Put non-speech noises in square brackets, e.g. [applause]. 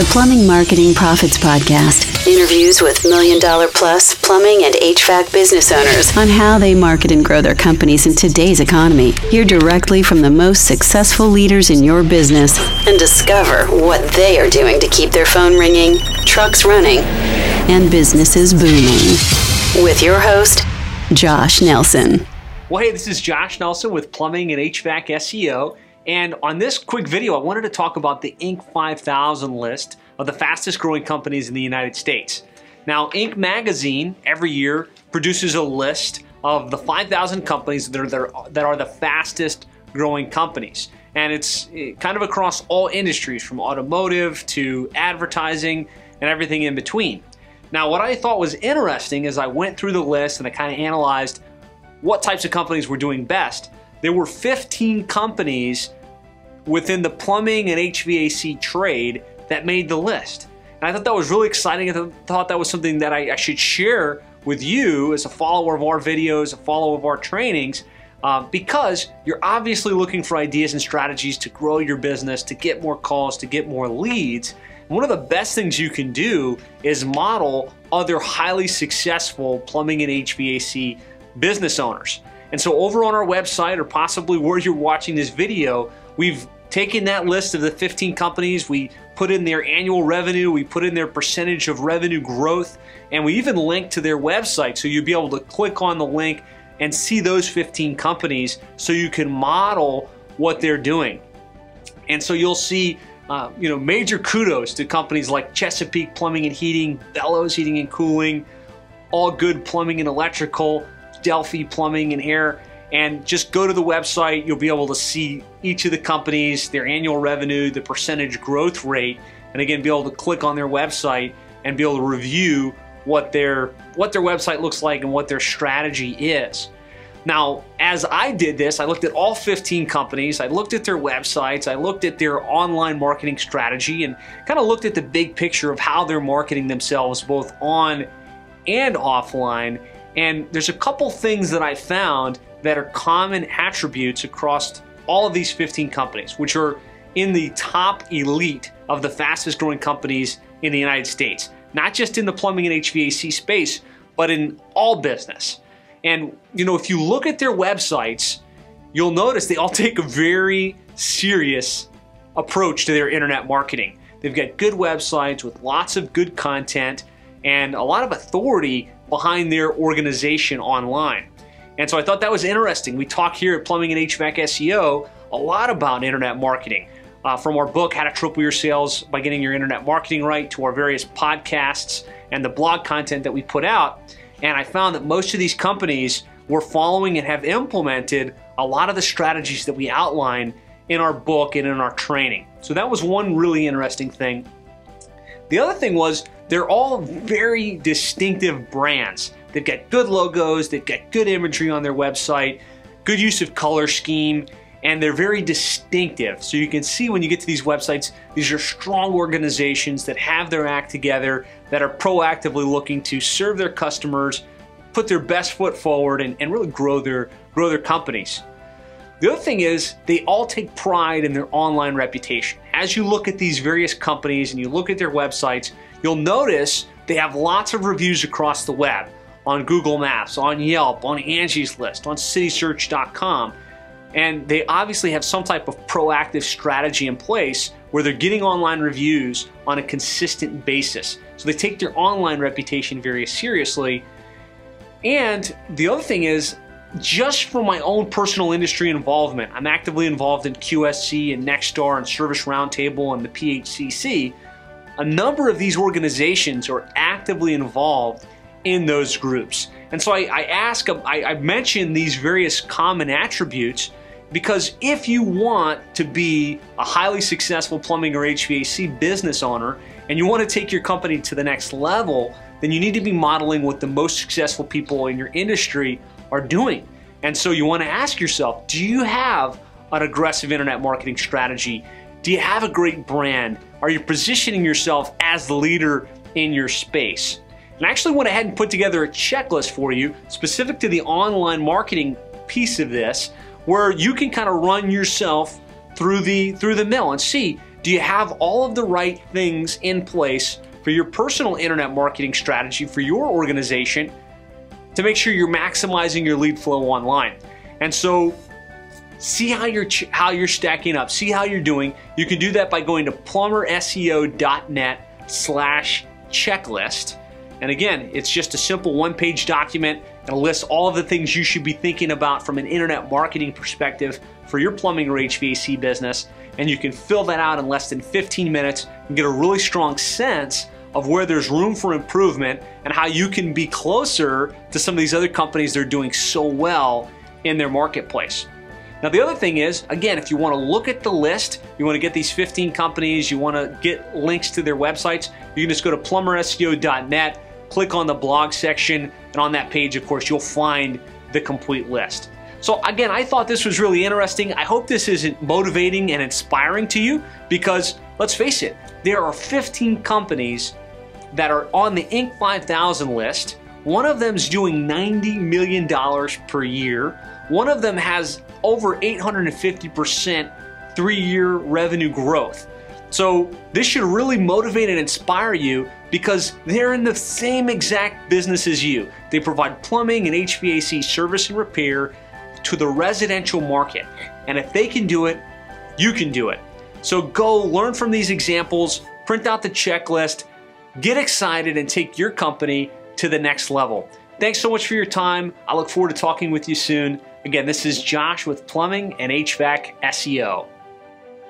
the Plumbing Marketing Profits Podcast. Interviews with million dollar plus plumbing and HVAC business owners on how they market and grow their companies in today's economy. Hear directly from the most successful leaders in your business and discover what they are doing to keep their phone ringing, trucks running, and businesses booming. With your host, Josh Nelson. Well, hey, this is Josh Nelson with Plumbing and HVAC SEO. And on this quick video, I wanted to talk about the Inc. 5000 list of the fastest growing companies in the United States. Now, Inc. magazine every year produces a list of the 5,000 companies that are, that are the fastest growing companies. And it's eh, kind of across all industries from automotive to advertising and everything in between. Now, what I thought was interesting is I went through the list and I kind of analyzed what types of companies were doing best there were 15 companies within the plumbing and HVAC trade that made the list. And I thought that was really exciting. I thought that was something that I, I should share with you as a follower of our videos, a follower of our trainings, uh, because you're obviously looking for ideas and strategies to grow your business, to get more calls, to get more leads. And one of the best things you can do is model other highly successful plumbing and HVAC business owners. And so over on our website or possibly where you're watching this video, we've taken that list of the 15 companies, we put in their annual revenue, we put in their percentage of revenue growth, and we even link to their website. So you'll be able to click on the link and see those 15 companies so you can model what they're doing. And so you'll see uh, you know, major kudos to companies like Chesapeake Plumbing and Heating, Bellows Heating and Cooling, All Good Plumbing and Electrical, Delphi Plumbing and Air, and just go to the website. You'll be able to see each of the companies, their annual revenue, the percentage growth rate, and again, be able to click on their website and be able to review what their what their website looks like and what their strategy is. Now, as I did this, I looked at all 15 companies, I looked at their websites, I looked at their online marketing strategy, and kind of looked at the big picture of how they're marketing themselves both on and offline. And there's a couple things that I found that are common attributes across all of these 15 companies, which are in the top elite of the fastest growing companies in the United States. Not just in the plumbing and HVAC space, but in all business. And, you know, if you look at their websites, you'll notice they all [laughs] take a very serious approach to their internet marketing. They've got good websites with lots of good content and a lot of authority behind their organization online. And so I thought that was interesting. We talk here at Plumbing and HVAC SEO a lot about internet marketing. Uh, from our book, How to Triple Your Sales by Getting Your Internet Marketing Right, to our various podcasts and the blog content that we put out. And I found that most of these companies were following and have implemented a lot of the strategies that we outline in our book and in our training. So that was one really interesting thing. The other thing was they're all very distinctive brands. They've got good logos, they've got good imagery on their website, good use of color scheme, and they're very distinctive. So you can see when you get to these websites, these are strong organizations that have their act together, that are proactively looking to serve their customers, put their best foot forward, and, and really grow their, grow their companies. The other thing is they all take pride in their online reputation. As you look at these various companies and you look at their websites, you'll notice they have lots of reviews across the web on Google Maps, on Yelp, on Angie's List, on citysearch.com. And they obviously have some type of proactive strategy in place where they're getting online reviews on a consistent basis. So they take their online reputation very seriously. And the other thing is, just from my own personal industry involvement, I'm actively involved in QSC and Nexstar and Service Roundtable and the PHCC a number of these organizations are actively involved in those groups. And so I, I ask, um, I, I mention these various common attributes because if you want to be a highly successful plumbing or HVAC business owner and you want to take your company to the next level, then you need to be modeling what the most successful people in your industry are doing. And so you want to ask yourself, do you have an aggressive internet marketing strategy? Do you have a great brand? Are you positioning yourself as the leader in your space? And I actually went ahead and put together a checklist for you specific to the online marketing piece of this where you can kind of run yourself through the through the mill and see Do you have all of the right things in place for your personal internet marketing strategy for your organization to make sure you're maximizing your lead flow online? And so see how you're how you're stacking up, see how you're doing. You can do that by going to plumberseo.net slash checklist. And again, it's just a simple one-page document and lists all of the things you should be thinking about from an internet marketing perspective for your plumbing or HVAC business. And you can fill that out in less than 15 minutes and get a really strong sense of where there's room for improvement and how you can be closer to some of these other companies that are doing so well in their marketplace. Now, the other thing is, again, if you want to look at the list, you want to get these 15 companies, you want to get links to their websites, you can just go to plumberseo.net, click on the blog section, and on that page, of course, you'll find the complete list. So, again, I thought this was really interesting. I hope this is motivating and inspiring to you because let's face it, there are 15 companies that are on the Inc. 5000 list. One of them is doing $90 million per year. One of them has over 850% three year revenue growth. So, this should really motivate and inspire you because they're in the same exact business as you. They provide plumbing and HVAC service and repair to the residential market. And if they can do it, you can do it. So, go learn from these examples, print out the checklist, get excited, and take your company to the next level. Thanks so much for your time. I look forward to talking with you soon. Again, this is Josh with Plumbing and HVAC SEO.